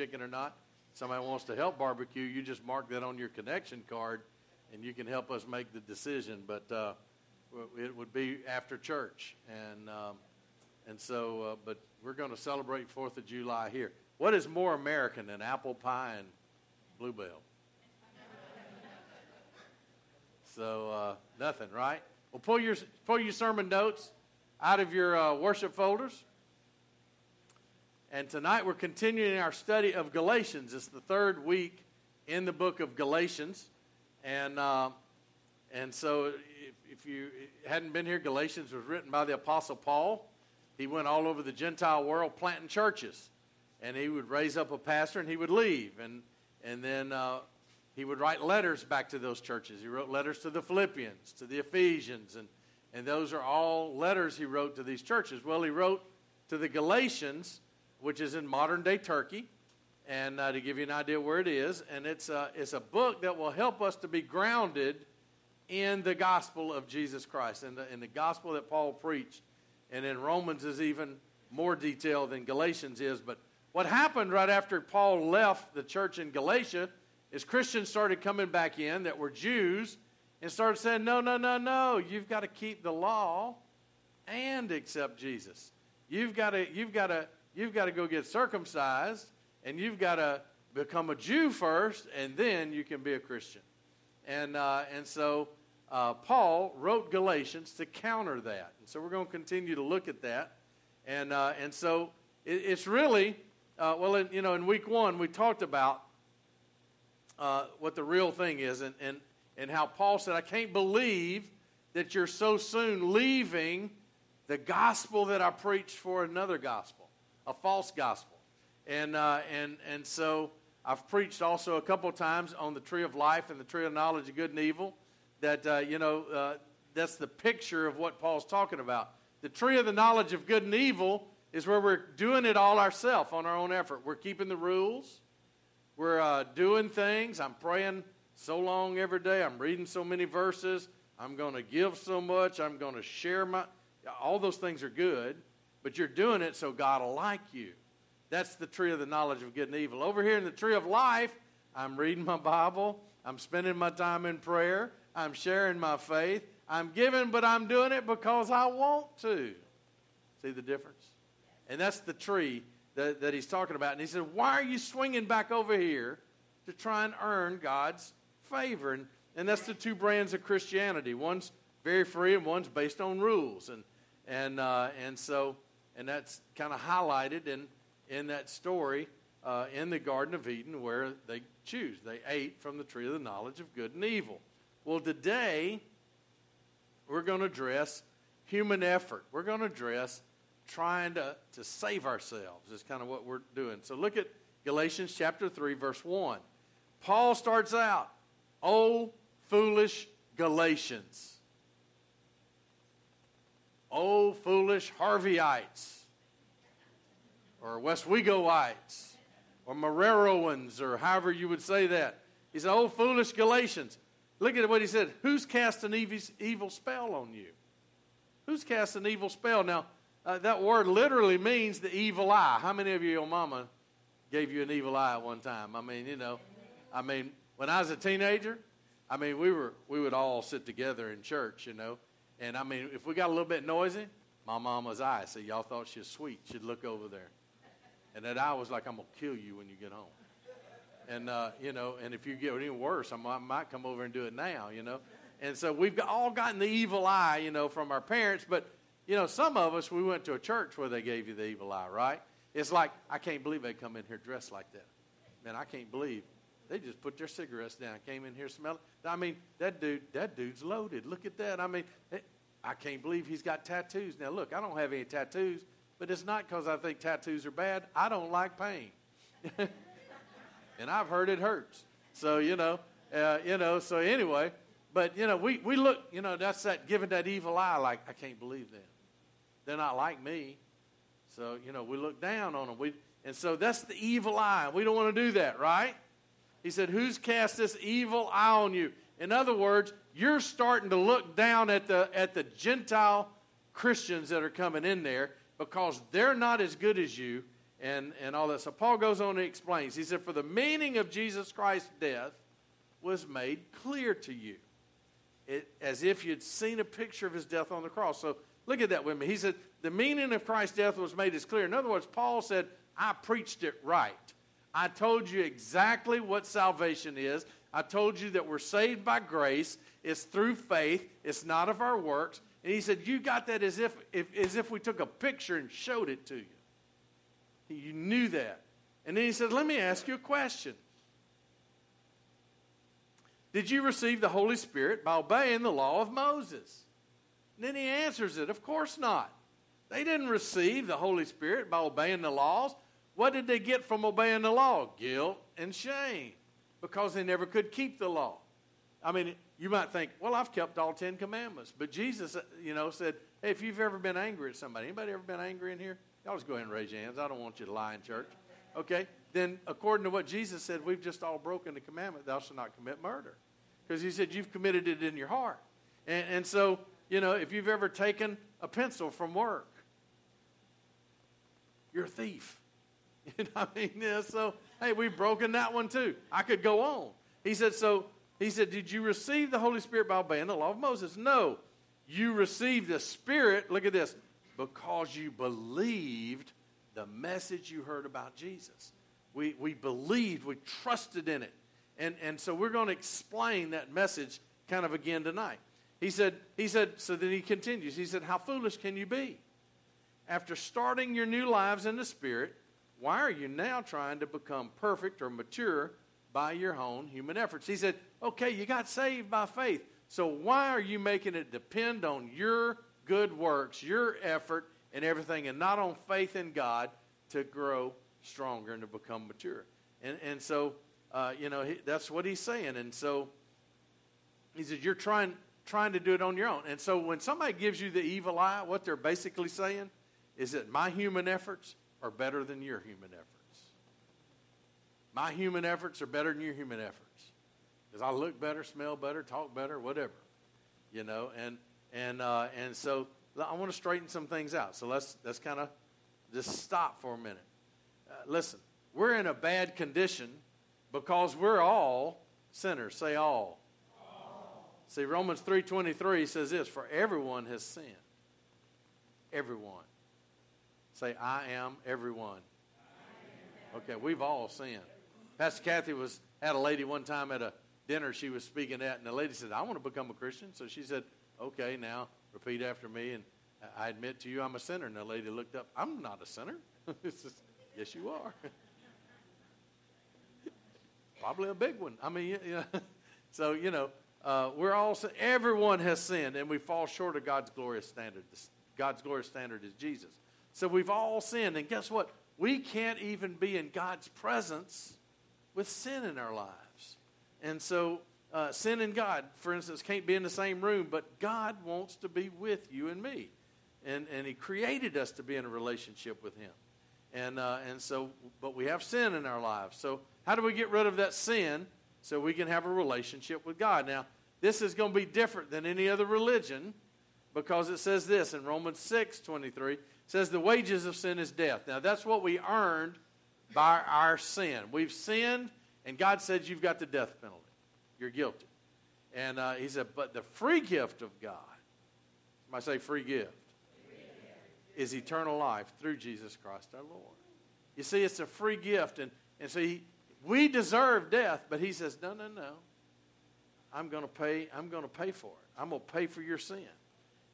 chicken or not. Somebody wants to help barbecue, you just mark that on your connection card, and you can help us make the decision. But uh, it would be after church, and um, and so, uh, but we're going to celebrate Fourth of July here. What is more American than apple pie and Blue Bell? so uh, nothing, right? Well, pull your pull your sermon notes out of your uh, worship folders. And tonight we're continuing our study of Galatians. It's the third week in the book of Galatians, and uh, and so if, if you hadn't been here, Galatians was written by the Apostle Paul. He went all over the Gentile world planting churches, and he would raise up a pastor and he would leave, and and then uh, he would write letters back to those churches. He wrote letters to the Philippians, to the Ephesians, and and those are all letters he wrote to these churches. Well, he wrote to the Galatians, which is in modern day Turkey, and uh, to give you an idea where it is, and it's a, it's a book that will help us to be grounded in the gospel of Jesus Christ, in the, in the gospel that Paul preached. And in Romans is even more detailed than Galatians is. But what happened right after Paul left the church in Galatia is Christians started coming back in that were Jews and started saying, no, no, no, no, you've got to keep the law and accept Jesus. You've got to, you've got to, you've got to go get circumcised and you've got to become a Jew first and then you can be a Christian. And, uh, and so uh, Paul wrote Galatians to counter that. And so we're going to continue to look at that. And, uh, and so it, it's really, uh, well, in, you know, in week one, we talked about uh, what the real thing is. And, and and how Paul said, I can't believe that you're so soon leaving the gospel that I preached for another gospel, a false gospel. And, uh, and, and so I've preached also a couple of times on the tree of life and the tree of knowledge of good and evil. That, uh, you know, uh, that's the picture of what Paul's talking about. The tree of the knowledge of good and evil is where we're doing it all ourselves on our own effort. We're keeping the rules, we're uh, doing things. I'm praying so long every day. I'm reading so many verses. I'm going to give so much. I'm going to share my. All those things are good, but you're doing it so God will like you. That's the tree of the knowledge of good and evil. Over here in the tree of life, I'm reading my Bible. I'm spending my time in prayer. I'm sharing my faith. I'm giving, but I'm doing it because I want to. See the difference? And that's the tree that, that he's talking about. And he said, Why are you swinging back over here to try and earn God's favor. And, and that's the two brands of Christianity. One's very free and one's based on rules. And, and, uh, and so, and that's kind of highlighted in, in that story uh, in the Garden of Eden where they choose. They ate from the tree of the knowledge of good and evil. Well, today, we're going to address human effort. We're going to address trying to, to save ourselves, is kind of what we're doing. So look at Galatians chapter 3, verse 1. Paul starts out Oh, foolish Galatians. Foolish Harveyites, or Westwegoites, or Moreroans, or however you would say that. He said, Oh, foolish Galatians. Look at what he said. Who's cast an evil spell on you? Who's cast an evil spell? Now, uh, that word literally means the evil eye. How many of you, your mama, gave you an evil eye at one time? I mean, you know, I mean, when I was a teenager, I mean, we were we would all sit together in church, you know, and I mean, if we got a little bit noisy, my mama's eye, so y'all thought she was sweet, she'd look over there, and that eye was like, "I'm gonna kill you when you get home," and uh, you know, and if you get any worse, I might, I might come over and do it now, you know, and so we've got, all gotten the evil eye, you know, from our parents, but you know, some of us we went to a church where they gave you the evil eye, right? It's like I can't believe they come in here dressed like that. Man, I can't believe they just put their cigarettes down. Came in here smelling. I mean, that dude, that dude's loaded. Look at that. I mean, I can't believe he's got tattoos. Now, look, I don't have any tattoos, but it's not because I think tattoos are bad. I don't like pain, and I've heard it hurts. So you know, uh, you know. So anyway, but you know, we we look. You know, that's that giving that evil eye. Like I can't believe them. They're not like me. So you know, we look down on them. We and so that's the evil eye. We don't want to do that, right? He said, Who's cast this evil eye on you? In other words, you're starting to look down at the, at the Gentile Christians that are coming in there because they're not as good as you and, and all that. So Paul goes on and explains. He said, For the meaning of Jesus Christ's death was made clear to you, it, as if you'd seen a picture of his death on the cross. So look at that with me. He said, The meaning of Christ's death was made as clear. In other words, Paul said, I preached it right. I told you exactly what salvation is. I told you that we're saved by grace. It's through faith. It's not of our works. And he said, You got that as if, if, as if we took a picture and showed it to you. You knew that. And then he said, Let me ask you a question. Did you receive the Holy Spirit by obeying the law of Moses? And then he answers it, Of course not. They didn't receive the Holy Spirit by obeying the laws. What did they get from obeying the law? Guilt and shame because they never could keep the law. I mean, you might think, well, I've kept all Ten Commandments. But Jesus, uh, you know, said, hey, if you've ever been angry at somebody, anybody ever been angry in here? Y'all just go ahead and raise your hands. I don't want you to lie in church. Okay? Then, according to what Jesus said, we've just all broken the commandment, thou shalt not commit murder. Because he said, you've committed it in your heart. And, and so, you know, if you've ever taken a pencil from work, you're a thief. You know I mean? Yeah, so, hey, we've broken that one too. I could go on. He said, so, he said, did you receive the Holy Spirit by obeying the law of Moses? No. You received the Spirit, look at this, because you believed the message you heard about Jesus. We, we believed, we trusted in it. And, and so we're going to explain that message kind of again tonight. He said, he said, so then he continues. He said, How foolish can you be? After starting your new lives in the Spirit, why are you now trying to become perfect or mature by your own human efforts? He said, okay, you got saved by faith. So why are you making it depend on your good works, your effort, and everything, and not on faith in God to grow stronger and to become mature? And, and so, uh, you know, he, that's what he's saying. And so he says, you're trying, trying to do it on your own. And so when somebody gives you the evil eye, what they're basically saying is that my human efforts are better than your human efforts. My human efforts are better than your human efforts. Because I look better, smell better, talk better, whatever. You know, and and uh, and so I want to straighten some things out. So let's let's kind of just stop for a minute. Uh, listen, we're in a bad condition because we're all sinners. Say all. all. See, Romans 3.23 says this, for everyone has sinned. Everyone. Say, I am everyone. Okay, we've all sinned. Pastor Kathy was had a lady one time at a dinner she was speaking at, and the lady said, I want to become a Christian. So she said, Okay, now repeat after me. And I admit to you I'm a sinner. And the lady looked up, I'm not a sinner. says, yes, you are. Probably a big one. I mean, know, so, you know, uh, we're all, everyone has sinned, and we fall short of God's glorious standard. God's glorious standard is Jesus. So we've all sinned. And guess what? We can't even be in God's presence with sin in our lives. And so, uh, sin and God, for instance, can't be in the same room, but God wants to be with you and me. And, and He created us to be in a relationship with Him. And, uh, and so, but we have sin in our lives. So, how do we get rid of that sin so we can have a relationship with God? Now, this is going to be different than any other religion because it says this in Romans 6 23 says the wages of sin is death. Now, that's what we earned by our sin. We've sinned, and God says you've got the death penalty. You're guilty. And uh, he said, but the free gift of God, I say free gift, is eternal life through Jesus Christ our Lord. You see, it's a free gift. And, and see, we deserve death, but he says, no, no, no. I'm going to pay, I'm going to pay for it. I'm going to pay for your sin.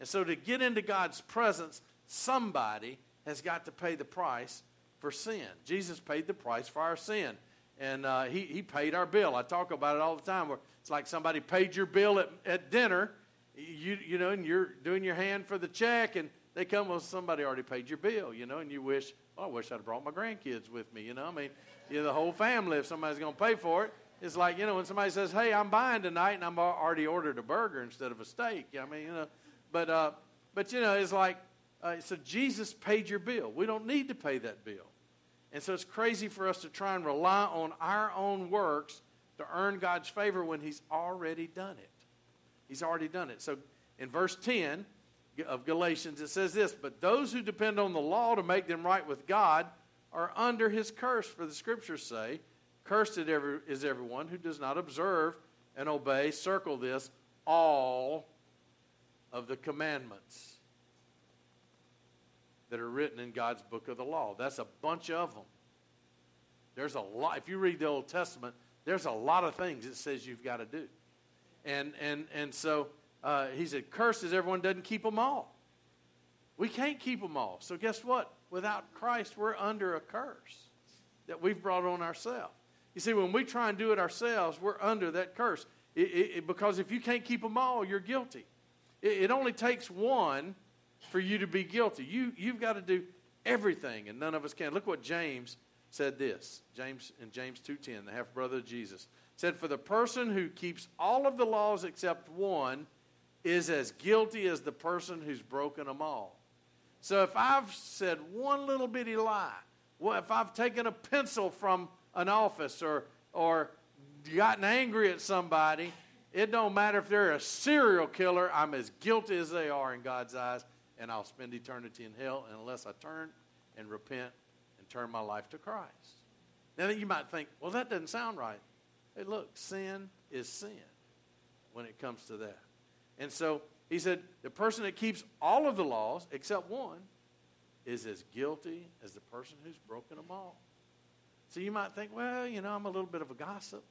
And so to get into God's presence, somebody has got to pay the price for sin. Jesus paid the price for our sin. And uh, he, he paid our bill. I talk about it all the time. Where it's like somebody paid your bill at, at dinner, you, you know, and you're doing your hand for the check, and they come, well, somebody already paid your bill, you know, and you wish, oh, I wish I'd brought my grandkids with me, you know. I mean, you know, the whole family, if somebody's going to pay for it, it's like, you know, when somebody says, hey, I'm buying tonight, and I'm already ordered a burger instead of a steak. I mean, you know, but, uh, but you know, it's like, uh, so Jesus paid your bill. We don't need to pay that bill. And so it's crazy for us to try and rely on our own works to earn God's favor when He's already done it. He's already done it. So in verse 10 of Galatians, it says this But those who depend on the law to make them right with God are under his curse. For the scriptures say, Cursed is everyone who does not observe and obey, circle this, all of the commandments that are written in God's book of the law. That's a bunch of them. There's a lot. If you read the Old Testament, there's a lot of things it says you've got to do. And, and, and so uh, he said, Cursed is everyone doesn't keep them all. We can't keep them all. So guess what? Without Christ, we're under a curse that we've brought on ourselves. You see, when we try and do it ourselves, we're under that curse. It, it, because if you can't keep them all, you're guilty. It, it only takes one for you to be guilty. You, you've got to do everything, and none of us can. Look what James said this. James in James 2.10, the half-brother of Jesus, said, For the person who keeps all of the laws except one is as guilty as the person who's broken them all. So if I've said one little bitty lie, well, if I've taken a pencil from an office or, or gotten angry at somebody, it don't matter if they're a serial killer, I'm as guilty as they are in God's eyes, and I'll spend eternity in hell unless I turn and repent and turn my life to Christ. Now you might think, well, that doesn't sound right. Hey, look, sin is sin when it comes to that. And so he said, the person that keeps all of the laws except one is as guilty as the person who's broken them all. So you might think, well, you know, I'm a little bit of a gossip.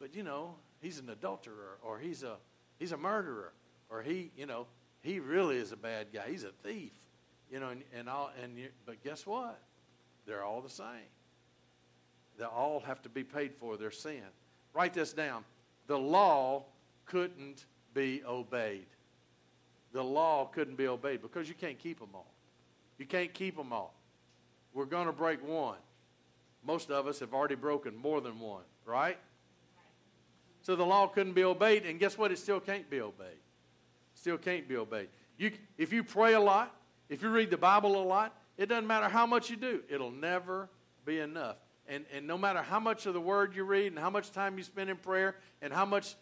But, you know, he's an adulterer or he's a, he's a murderer or he, you know, he really is a bad guy. He's a thief. You know, and, and all, and you, but guess what? They're all the same. They all have to be paid for their sin. Write this down. The law couldn't be obeyed. The law couldn't be obeyed because you can't keep them all. You can't keep them all. We're going to break one. Most of us have already broken more than one, right? So the law couldn't be obeyed, and guess what? It still can't be obeyed. Still can't be obeyed. You, if you pray a lot, if you read the Bible a lot, it doesn't matter how much you do, it'll never be enough. And, and no matter how much of the Word you read, and how much time you spend in prayer, and how much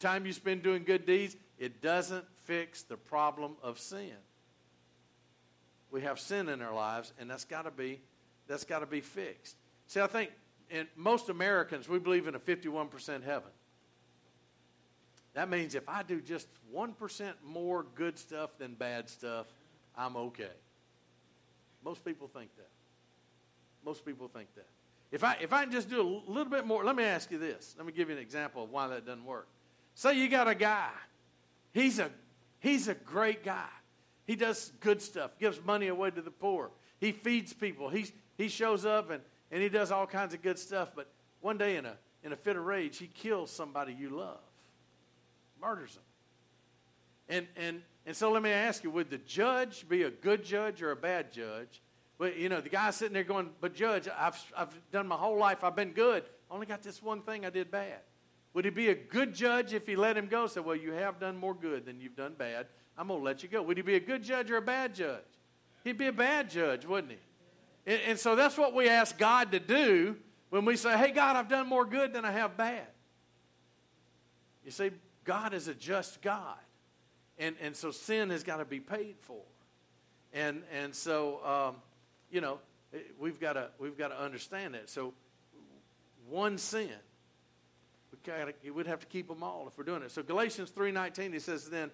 time you spend doing good deeds, it doesn't fix the problem of sin. We have sin in our lives, and that's got to be that's got to be fixed. See, I think in most Americans we believe in a 51% heaven. That means if I do just 1% more good stuff than bad stuff, I'm okay. Most people think that. Most people think that. If I, if I just do a little bit more, let me ask you this. Let me give you an example of why that doesn't work. Say you got a guy. He's a, he's a great guy. He does good stuff, gives money away to the poor. He feeds people. He's, he shows up and, and he does all kinds of good stuff. But one day in a, in a fit of rage, he kills somebody you love murders them. And, and, and so let me ask you would the judge be a good judge or a bad judge? But, you know, the guy sitting there going, But, judge, I've, I've done my whole life, I've been good. Only got this one thing I did bad. Would he be a good judge if he let him go? Say, Well, you have done more good than you've done bad. I'm going to let you go. Would he be a good judge or a bad judge? He'd be a bad judge, wouldn't he? And, and so that's what we ask God to do when we say, Hey, God, I've done more good than I have bad. You see, God is a just God. And, and so sin has got to be paid for. And, and so, um, you know, we've got to we've got to understand that. So, one sin, we gotta, we'd have to keep them all if we're doing it. So Galatians three nineteen, he says, then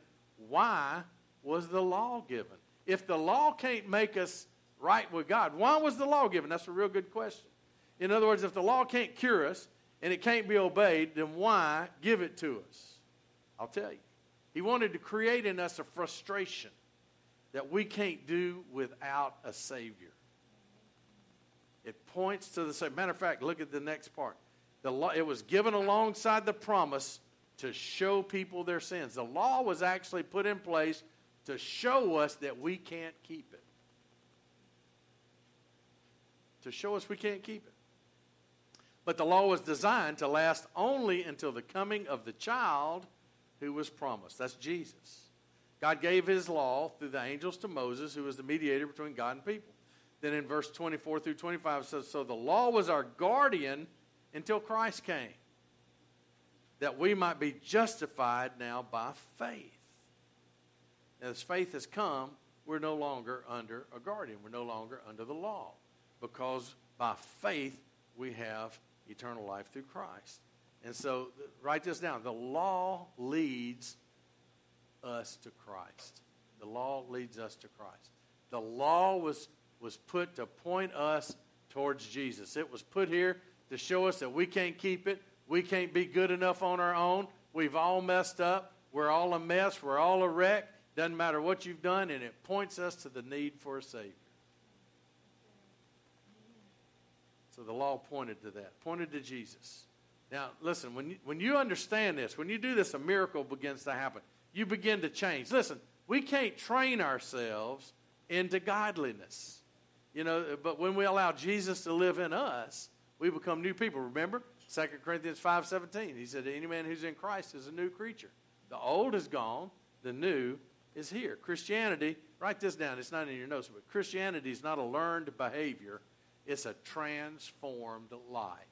why was the law given? If the law can't make us right with God, why was the law given? That's a real good question. In other words, if the law can't cure us and it can't be obeyed, then why give it to us? I'll tell you. He wanted to create in us a frustration that we can't do without a Savior. It points to the same. Matter of fact, look at the next part. The law, it was given alongside the promise to show people their sins. The law was actually put in place to show us that we can't keep it. To show us we can't keep it. But the law was designed to last only until the coming of the child who was promised. That's Jesus. God gave his law through the angels to Moses, who was the mediator between God and people. Then in verse 24 through 25 says, So the law was our guardian until Christ came, that we might be justified now by faith. As faith has come, we're no longer under a guardian. We're no longer under the law. because by faith we have eternal life through Christ. And so, write this down. The law leads us to Christ. The law leads us to Christ. The law was, was put to point us towards Jesus. It was put here to show us that we can't keep it. We can't be good enough on our own. We've all messed up. We're all a mess. We're all a wreck. Doesn't matter what you've done, and it points us to the need for a Savior. So the law pointed to that, pointed to Jesus. Now, listen, when you, when you understand this, when you do this, a miracle begins to happen. You begin to change. Listen, we can't train ourselves into godliness. You know, but when we allow Jesus to live in us, we become new people. Remember? 2 Corinthians 5.17. He said, any man who's in Christ is a new creature. The old is gone. The new is here. Christianity, write this down. It's not in your notes, but Christianity is not a learned behavior. It's a transformed life.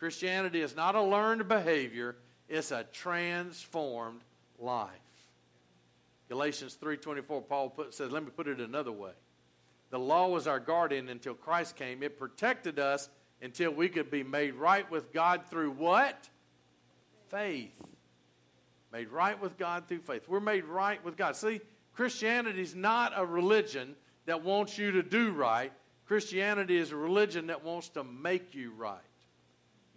Christianity is not a learned behavior, it's a transformed life. Galatians 3:24 Paul put, says, let me put it another way. The law was our guardian until Christ came. It protected us until we could be made right with God through what? Faith. Made right with God through faith. We're made right with God. See, Christianity is not a religion that wants you to do right. Christianity is a religion that wants to make you right.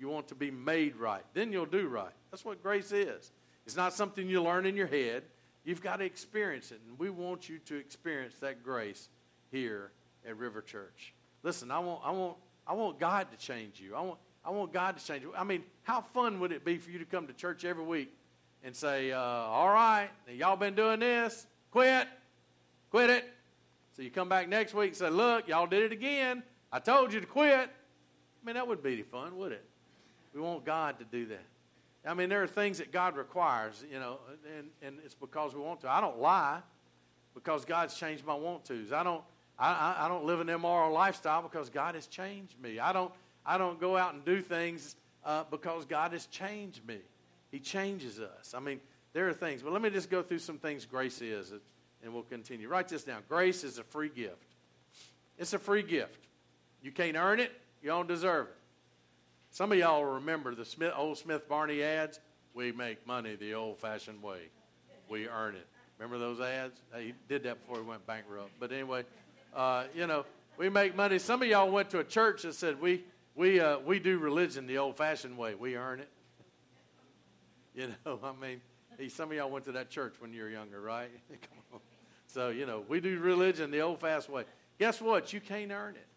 You want to be made right. Then you'll do right. That's what grace is. It's not something you learn in your head. You've got to experience it. And we want you to experience that grace here at River Church. Listen, I want, I want, I want God to change you. I want, I want God to change you. I mean, how fun would it be for you to come to church every week and say, uh, all right, y'all been doing this, quit, quit it. So you come back next week and say, look, y'all did it again. I told you to quit. I mean, that would be fun, would it? We want God to do that. I mean, there are things that God requires, you know, and, and it's because we want to. I don't lie because God's changed my want tos. I don't, I, I don't live an immoral lifestyle because God has changed me. I don't, I don't go out and do things uh, because God has changed me. He changes us. I mean, there are things. But let me just go through some things grace is, and we'll continue. Write this down. Grace is a free gift. It's a free gift. You can't earn it. You don't deserve it. Some of y'all remember the Smith, old Smith Barney ads. We make money the old-fashioned way. We earn it. Remember those ads? He did that before he went bankrupt. But anyway, uh, you know, we make money. Some of y'all went to a church that said we we uh, we do religion the old-fashioned way. We earn it. You know, I mean, some of y'all went to that church when you were younger, right? Come on. So you know, we do religion the old-fashioned way. Guess what? You can't earn it.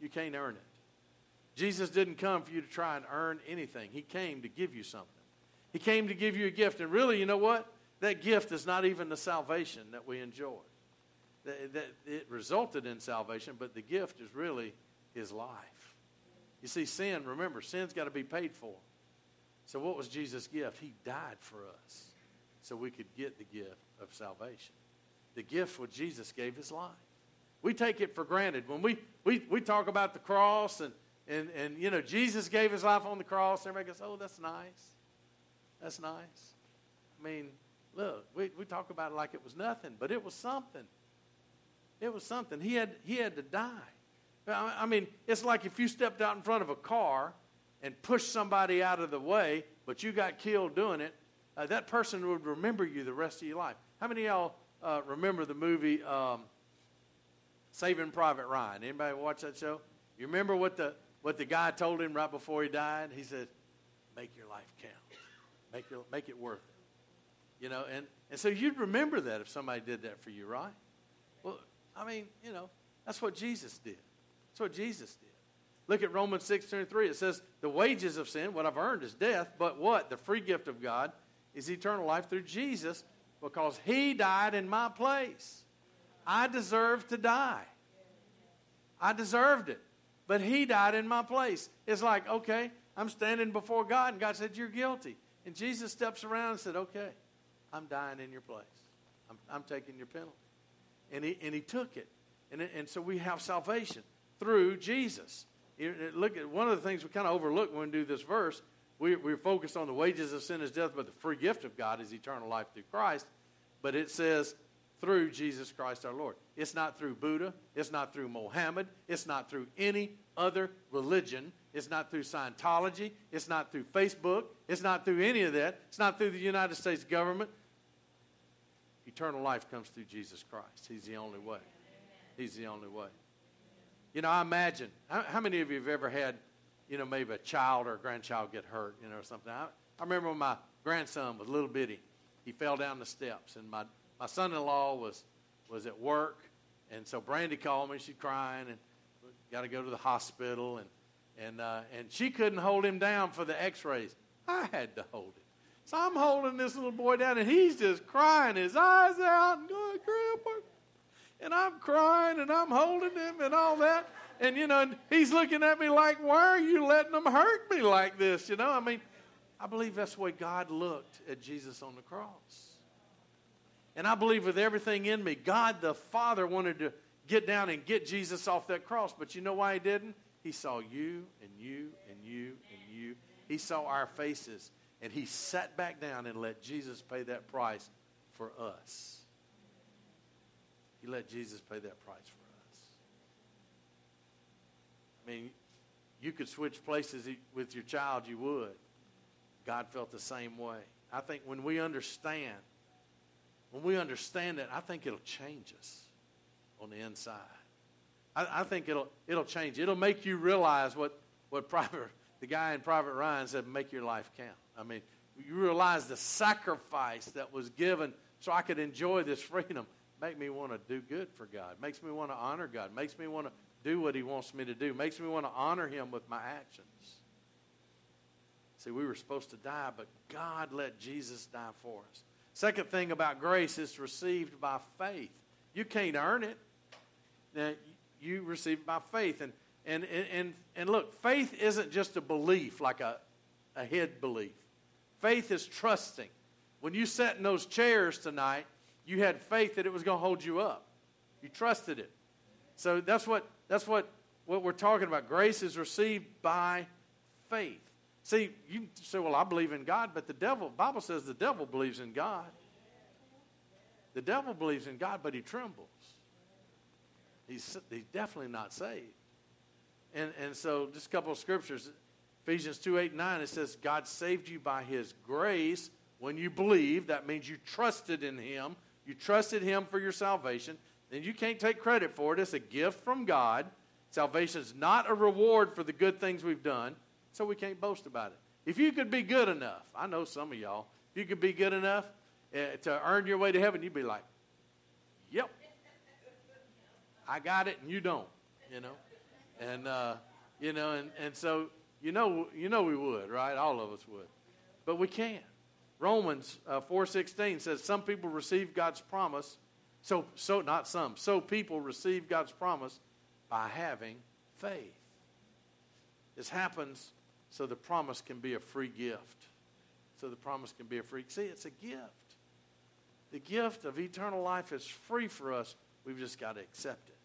You can't earn it. Jesus didn't come for you to try and earn anything. He came to give you something. He came to give you a gift. And really, you know what? That gift is not even the salvation that we enjoy. That, that it resulted in salvation, but the gift is really his life. You see, sin, remember, sin's got to be paid for. So, what was Jesus' gift? He died for us so we could get the gift of salvation. The gift what Jesus gave his life. We take it for granted. When we, we, we talk about the cross and and, and, you know, Jesus gave his life on the cross. Everybody goes, oh, that's nice. That's nice. I mean, look, we, we talk about it like it was nothing, but it was something. It was something. He had, he had to die. I mean, it's like if you stepped out in front of a car and pushed somebody out of the way, but you got killed doing it, uh, that person would remember you the rest of your life. How many of y'all uh, remember the movie um, Saving Private Ryan? Anybody watch that show? You remember what the what the guy told him right before he died? He said, Make your life count. Make, your, make it worth it. You know, and, and so you'd remember that if somebody did that for you, right? Well, I mean, you know, that's what Jesus did. That's what Jesus did. Look at Romans 6 23. It says, The wages of sin, what I've earned, is death, but what? The free gift of God is eternal life through Jesus because he died in my place. I deserved to die. I deserved it. But he died in my place. It's like, okay, I'm standing before God, and God said, You're guilty. And Jesus steps around and said, Okay, I'm dying in your place. I'm, I'm taking your penalty. And he, and he took it. And, and so we have salvation through Jesus. Look at one of the things we kind of overlook when we do this verse. We, we're focused on the wages of sin is death, but the free gift of God is eternal life through Christ. But it says, through Jesus Christ our Lord. It's not through Buddha. It's not through Mohammed. It's not through any other religion. It's not through Scientology. It's not through Facebook. It's not through any of that. It's not through the United States government. Eternal life comes through Jesus Christ. He's the only way. He's the only way. You know, I imagine, how, how many of you have ever had, you know, maybe a child or a grandchild get hurt, you know, or something? I, I remember when my grandson was little bitty, he fell down the steps, and my, my son in law was, was at work, and so Brandy called me, she's crying, and got to go to the hospital, and, and, uh, and she couldn't hold him down for the x rays. I had to hold him. So I'm holding this little boy down, and he's just crying his eyes out, and going, Grandpa. And I'm crying, and I'm holding him, and all that. And, you know, he's looking at me like, why are you letting them hurt me like this? You know, I mean, I believe that's the way God looked at Jesus on the cross. And I believe with everything in me, God the Father wanted to get down and get Jesus off that cross. But you know why he didn't? He saw you and you and you and you. He saw our faces. And he sat back down and let Jesus pay that price for us. He let Jesus pay that price for us. I mean, you could switch places with your child, you would. God felt the same way. I think when we understand, when we understand it, I think it'll change us on the inside. I, I think it'll it'll change. It'll make you realize what what private the guy in Private Ryan said, make your life count. I mean, you realize the sacrifice that was given so I could enjoy this freedom. Make me want to do good for God. Makes me want to honor God. Makes me want to do what He wants me to do. Makes me want to honor Him with my actions. See, we were supposed to die, but God let Jesus die for us. Second thing about grace is received by faith. You can't earn it. Now, you receive it by faith. And, and, and, and look, faith isn't just a belief, like a, a head belief. Faith is trusting. When you sat in those chairs tonight, you had faith that it was going to hold you up. You trusted it. So that's what that's what what we're talking about. Grace is received by faith. See, you say, "Well, I believe in God," but the devil Bible says the devil believes in God. The devil believes in God, but he trembles. He's, he's definitely not saved. And, and so, just a couple of scriptures. Ephesians 2 8 9, it says, God saved you by his grace when you believe. That means you trusted in him. You trusted him for your salvation. Then you can't take credit for it. It's a gift from God. Salvation is not a reward for the good things we've done, so we can't boast about it. If you could be good enough, I know some of y'all, if you could be good enough, uh, to earn your way to heaven, you'd be like, yep, I got it and you don't, you know. And, uh, you know, and, and so, you know, you know we would, right? All of us would. But we can't. Romans uh, 4.16 says some people receive God's promise, so, so not some, so people receive God's promise by having faith. This happens so the promise can be a free gift. So the promise can be a free. See, it's a gift. The gift of eternal life is free for us. We've just got to accept it.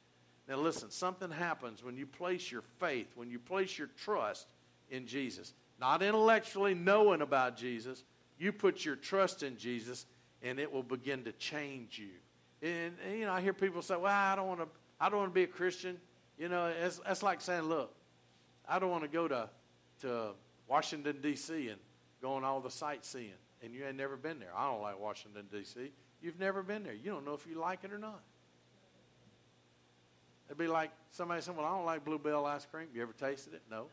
Now, listen, something happens when you place your faith, when you place your trust in Jesus. Not intellectually knowing about Jesus, you put your trust in Jesus, and it will begin to change you. And, and you know, I hear people say, "Well, I don't want to. I don't want to be a Christian." You know, that's like saying, "Look, I don't want to go to to Washington D.C. and going all the sightseeing." and you had never been there. I don't like Washington, D.C. You've never been there. You don't know if you like it or not. It'd be like somebody saying, Well, I don't like Blue Bell ice cream. You ever tasted it? No.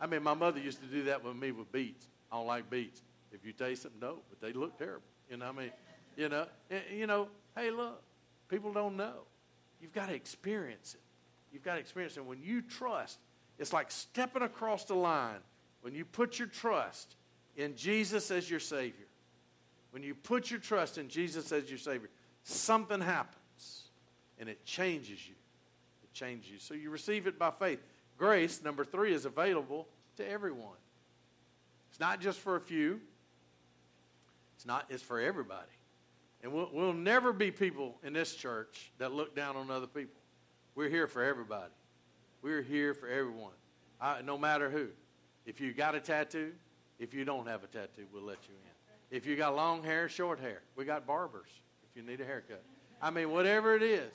I mean, my mother used to do that with me with beets. I don't like beets. If you taste them, no, but they look terrible. You know, I mean, you know, eh, you know, hey, look, people don't know. You've got to experience it. You've got to experience it. When you trust, it's like stepping across the line. When you put your trust in Jesus as your Savior, when you put your trust in Jesus as your Savior, something happens and it changes you. It changes you. So you receive it by faith. Grace, number three, is available to everyone. It's not just for a few. It's not, it's for everybody. And we'll, we'll never be people in this church that look down on other people. We're here for everybody. We're here for everyone, I, no matter who. If you got a tattoo, if you don't have a tattoo, we'll let you in. If you got long hair, short hair, we got barbers if you need a haircut. I mean, whatever it is.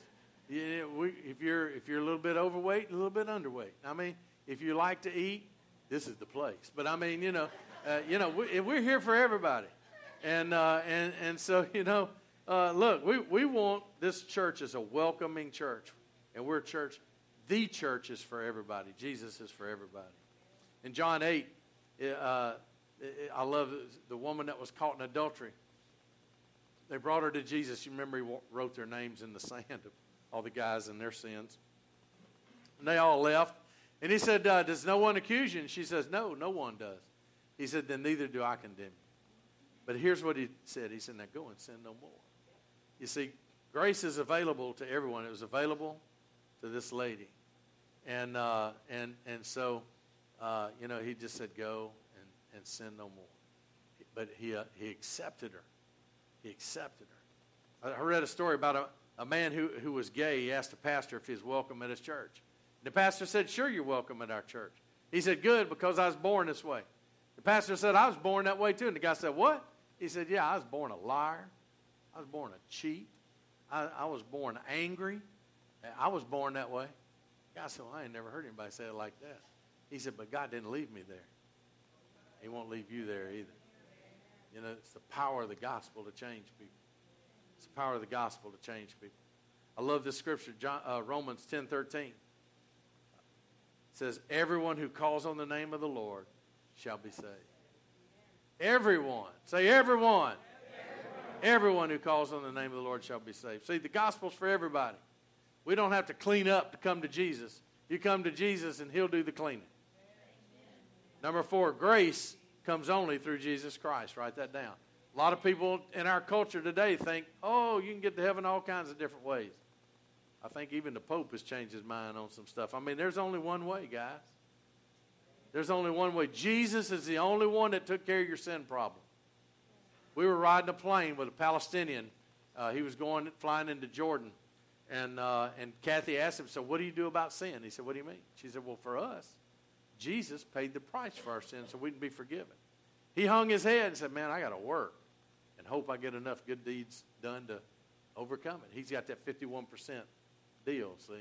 If you're if you're a little bit overweight, a little bit underweight. I mean, if you like to eat, this is the place. But I mean, you know, uh, you know, we, we're here for everybody, and uh, and and so you know, uh, look, we we want this church is a welcoming church, and we're a church. The church is for everybody. Jesus is for everybody. In John eight, uh, I love the woman that was caught in adultery. They brought her to Jesus. You remember he wrote their names in the sand of all the guys and their sins. And they all left. And he said, uh, Does no one accuse you? And she says, No, no one does. He said, Then neither do I condemn you. But here's what he said He said, Now go and sin no more. You see, grace is available to everyone. It was available to this lady. And, uh, and, and so, uh, you know, he just said, Go and, and sin no more. But he, uh, he accepted her. He accepted her. I read a story about a, a man who, who was gay, he asked the pastor if he was welcome at his church. The pastor said, Sure, you're welcome at our church. He said, Good, because I was born this way. The pastor said, I was born that way too. And the guy said, What? He said, Yeah, I was born a liar. I was born a cheat. I, I was born angry. I was born that way. The guy said, well, I ain't never heard anybody say it like that. He said, But God didn't leave me there. He won't leave you there either. You know, it's the power of the gospel to change people. It's the power of the gospel to change people. I love this scripture, John, uh, Romans 10 13. It says, Everyone who calls on the name of the Lord shall be saved. Everyone. Say, everyone. everyone. Everyone who calls on the name of the Lord shall be saved. See, the gospel's for everybody. We don't have to clean up to come to Jesus. You come to Jesus and He'll do the cleaning. Number four, grace comes only through Jesus Christ. Write that down. A lot of people in our culture today think, oh, you can get to heaven all kinds of different ways. I think even the Pope has changed his mind on some stuff. I mean, there's only one way, guys. There's only one way. Jesus is the only one that took care of your sin problem. We were riding a plane with a Palestinian. Uh, he was going flying into Jordan, and uh, and Kathy asked him, "So what do you do about sin?" He said, "What do you mean?" She said, "Well, for us, Jesus paid the price for our sins, so we can be forgiven." He hung his head and said, "Man, I got to work." and hope I get enough good deeds done to overcome it. He's got that 51% deal, see?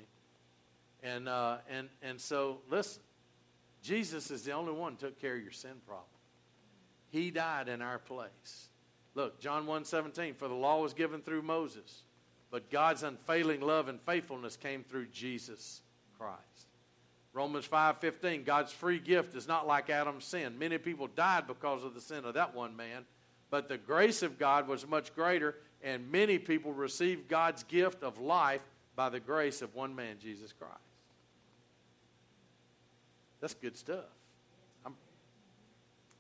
And, uh, and, and so, listen, Jesus is the only one who took care of your sin problem. He died in our place. Look, John 1 17, for the law was given through Moses, but God's unfailing love and faithfulness came through Jesus Christ. Romans 5:15, God's free gift is not like Adam's sin. Many people died because of the sin of that one man, but the grace of God was much greater, and many people received God's gift of life by the grace of one man, Jesus Christ. That's good stuff. I'm,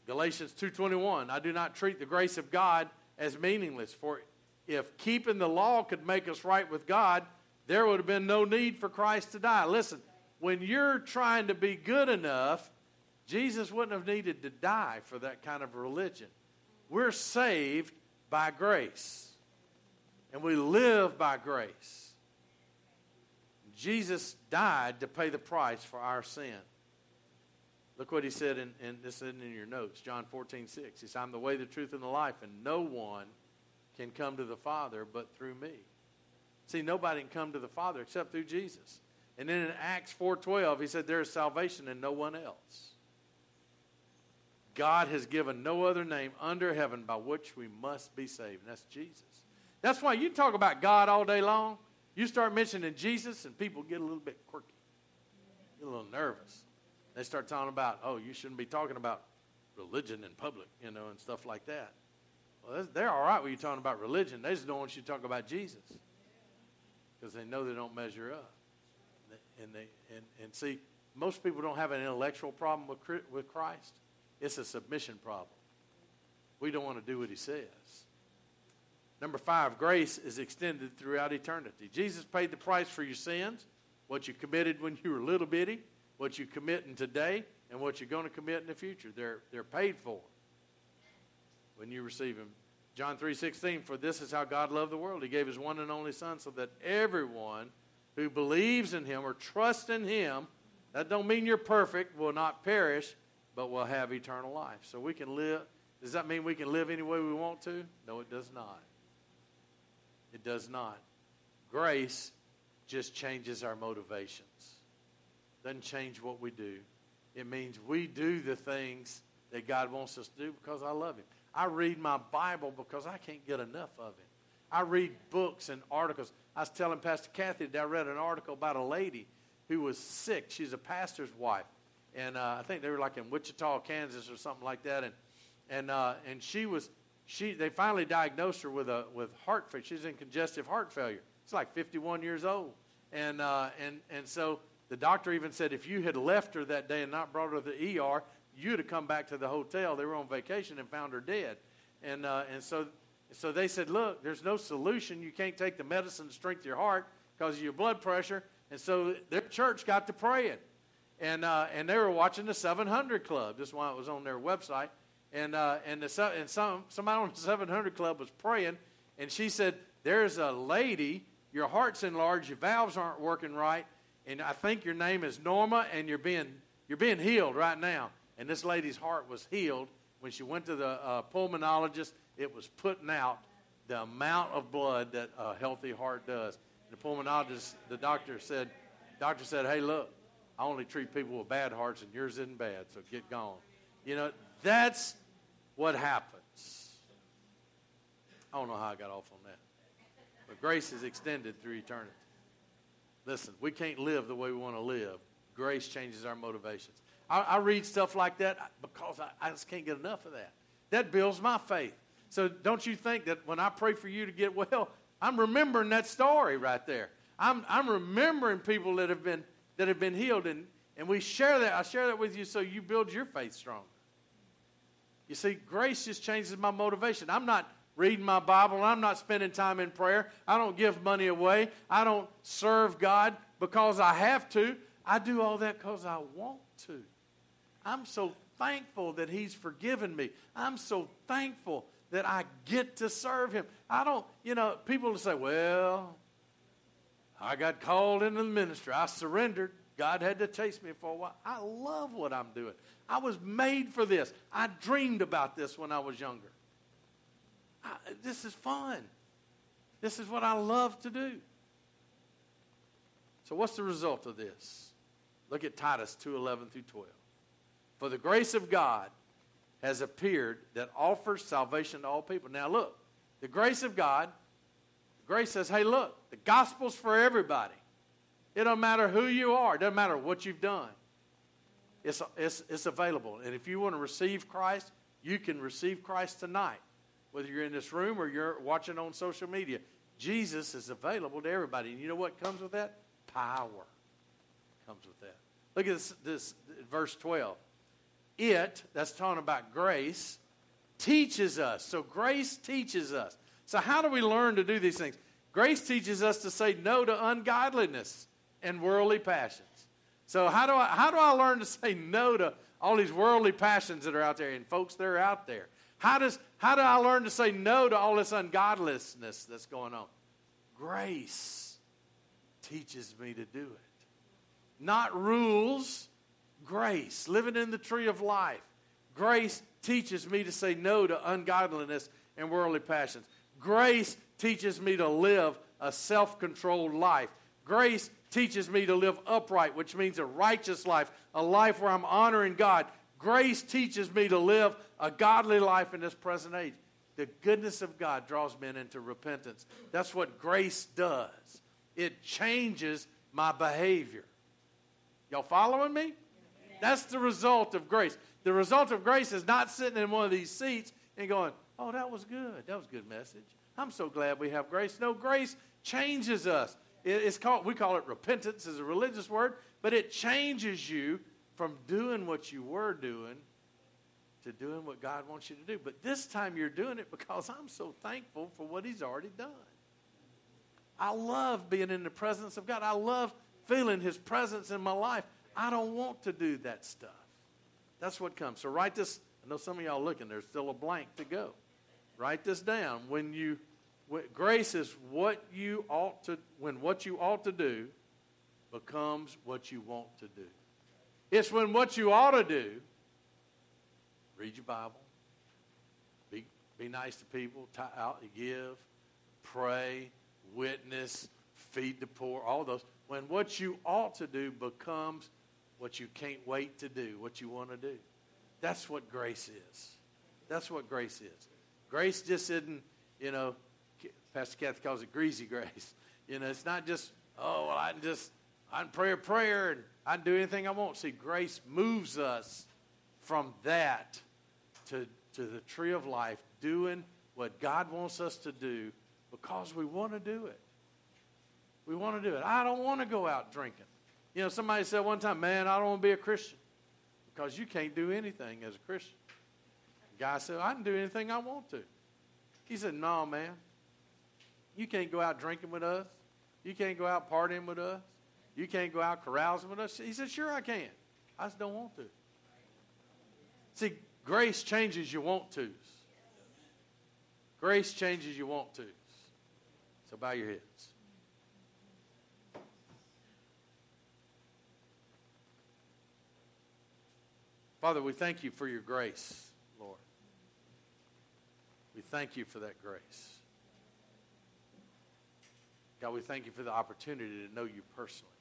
Galatians 2:21 I do not treat the grace of God as meaningless for if keeping the law could make us right with God there would have been no need for Christ to die. Listen, when you're trying to be good enough, Jesus wouldn't have needed to die for that kind of religion. We're saved by grace, and we live by grace. Jesus died to pay the price for our sin. Look what he said, in, in this isn't in your notes, John 14, 6. He said, I'm the way, the truth, and the life, and no one can come to the Father but through me. See, nobody can come to the Father except through Jesus. And then in Acts 4.12, he said, there is salvation in no one else. God has given no other name under heaven by which we must be saved, and that's Jesus. That's why you talk about God all day long. You start mentioning Jesus, and people get a little bit quirky, get a little nervous. They start talking about, oh, you shouldn't be talking about religion in public, you know, and stuff like that. Well, they're all right when you're talking about religion. They just don't want you to talk about Jesus because they know they don't measure up. And, they, and, and see, most people don't have an intellectual problem with, with Christ. It's a submission problem. We don't want to do what he says. Number five, grace is extended throughout eternity. Jesus paid the price for your sins, what you committed when you were little bitty, what you committing today, and what you're going to commit in the future. They're, they're paid for when you receive him. John 3:16 for this is how God loved the world he gave his one and only son so that everyone who believes in him or trusts in him that don't mean you're perfect will not perish but will have eternal life. So we can live. Does that mean we can live any way we want to? No, it does not. It does not. Grace just changes our motivations. Doesn't change what we do. It means we do the things that God wants us to do because I love Him. I read my Bible because I can't get enough of Him. I read books and articles. I was telling Pastor Kathy that I read an article about a lady who was sick. She's a pastor's wife. And uh, I think they were like in Wichita, Kansas or something like that. And, and, uh, and she was, she, they finally diagnosed her with, a, with heart failure. She's in congestive heart failure. It's like 51 years old. And, uh, and, and so the doctor even said if you had left her that day and not brought her to the ER, you'd have come back to the hotel. They were on vacation and found her dead. And, uh, and so, so they said, look, there's no solution. You can't take the medicine to strengthen your heart because of your blood pressure. And so their church got to praying. And, uh, and they were watching the 700 Club. This one it was on their website. And, uh, and, the, and some, somebody on the 700 Club was praying. And she said, there's a lady your heart's enlarged, your valves aren't working right, and I think your name is Norma, and you're being you're being healed right now. And this lady's heart was healed when she went to the uh, pulmonologist. It was putting out the amount of blood that a healthy heart does. The pulmonologist, the doctor said, doctor said, "Hey, look, I only treat people with bad hearts, and yours isn't bad, so get gone." You know, that's what happens. I don't know how I got off on that. But grace is extended through eternity. Listen, we can't live the way we want to live. Grace changes our motivations. I, I read stuff like that because I, I just can't get enough of that. That builds my faith. So don't you think that when I pray for you to get well, I'm remembering that story right there. I'm, I'm remembering people that have been that have been healed, and, and we share that. I share that with you so you build your faith stronger. You see, grace just changes my motivation. I'm not reading my Bible. I'm not spending time in prayer. I don't give money away. I don't serve God because I have to. I do all that because I want to. I'm so thankful that He's forgiven me. I'm so thankful that I get to serve Him. I don't, you know, people say, well, I got called into the ministry. I surrendered. God had to chase me for a while. I love what I'm doing. I was made for this. I dreamed about this when I was younger this is fun. This is what I love to do. So what's the result of this? Look at Titus 2:11 through 12. For the grace of God has appeared that offers salvation to all people. Now look, the grace of God, grace says, hey, look, the gospel's for everybody. It don't matter who you are, it doesn't matter what you've done. It's, it's, it's available. And if you want to receive Christ, you can receive Christ tonight whether you're in this room or you're watching on social media. Jesus is available to everybody. And you know what comes with that? Power comes with that. Look at this, this verse 12. It, that's talking about grace, teaches us. So grace teaches us. So how do we learn to do these things? Grace teaches us to say no to ungodliness and worldly passions. So how do I how do I learn to say no to all these worldly passions that are out there? And folks, they're out there. How, does, how do I learn to say no to all this ungodliness that's going on? Grace teaches me to do it. Not rules, grace. Living in the tree of life. Grace teaches me to say no to ungodliness and worldly passions. Grace teaches me to live a self controlled life. Grace teaches me to live upright, which means a righteous life, a life where I'm honoring God. Grace teaches me to live a godly life in this present age. The goodness of God draws men into repentance. That's what grace does. It changes my behavior. Y'all following me? That's the result of grace. The result of grace is not sitting in one of these seats and going, oh, that was good. That was a good message. I'm so glad we have grace. No, grace changes us. It's called, we call it repentance as a religious word, but it changes you from doing what you were doing to doing what God wants you to do. But this time you're doing it because I'm so thankful for what He's already done. I love being in the presence of God. I love feeling His presence in my life. I don't want to do that stuff. That's what comes. So write this. I know some of y'all looking. There's still a blank to go. Write this down. When you when, grace is what you ought to when what you ought to do becomes what you want to do. It's when what you ought to do read your Bible, be, be nice to people, tithe, uh, give, pray, witness, feed the poor, all those. When what you ought to do becomes what you can't wait to do, what you want to do. That's what grace is. That's what grace is. Grace just isn't, you know, Pastor Kathy calls it greasy grace. You know, it's not just, oh, well, I can just, I can pray a prayer and I can do anything I want. See, grace moves us from that to, to the tree of life, doing what God wants us to do because we want to do it. We want to do it. I don't want to go out drinking. You know, somebody said one time, man, I don't want to be a Christian because you can't do anything as a Christian. The guy said, I can do anything I want to. He said, no, man. You can't go out drinking with us. You can't go out partying with us. You can't go out carousing with us. He said, sure I can. I just don't want to. See, grace changes your want tos. Grace changes your want tos. So bow your heads. Father, we thank you for your grace, Lord. We thank you for that grace. God, we thank you for the opportunity to know you personally.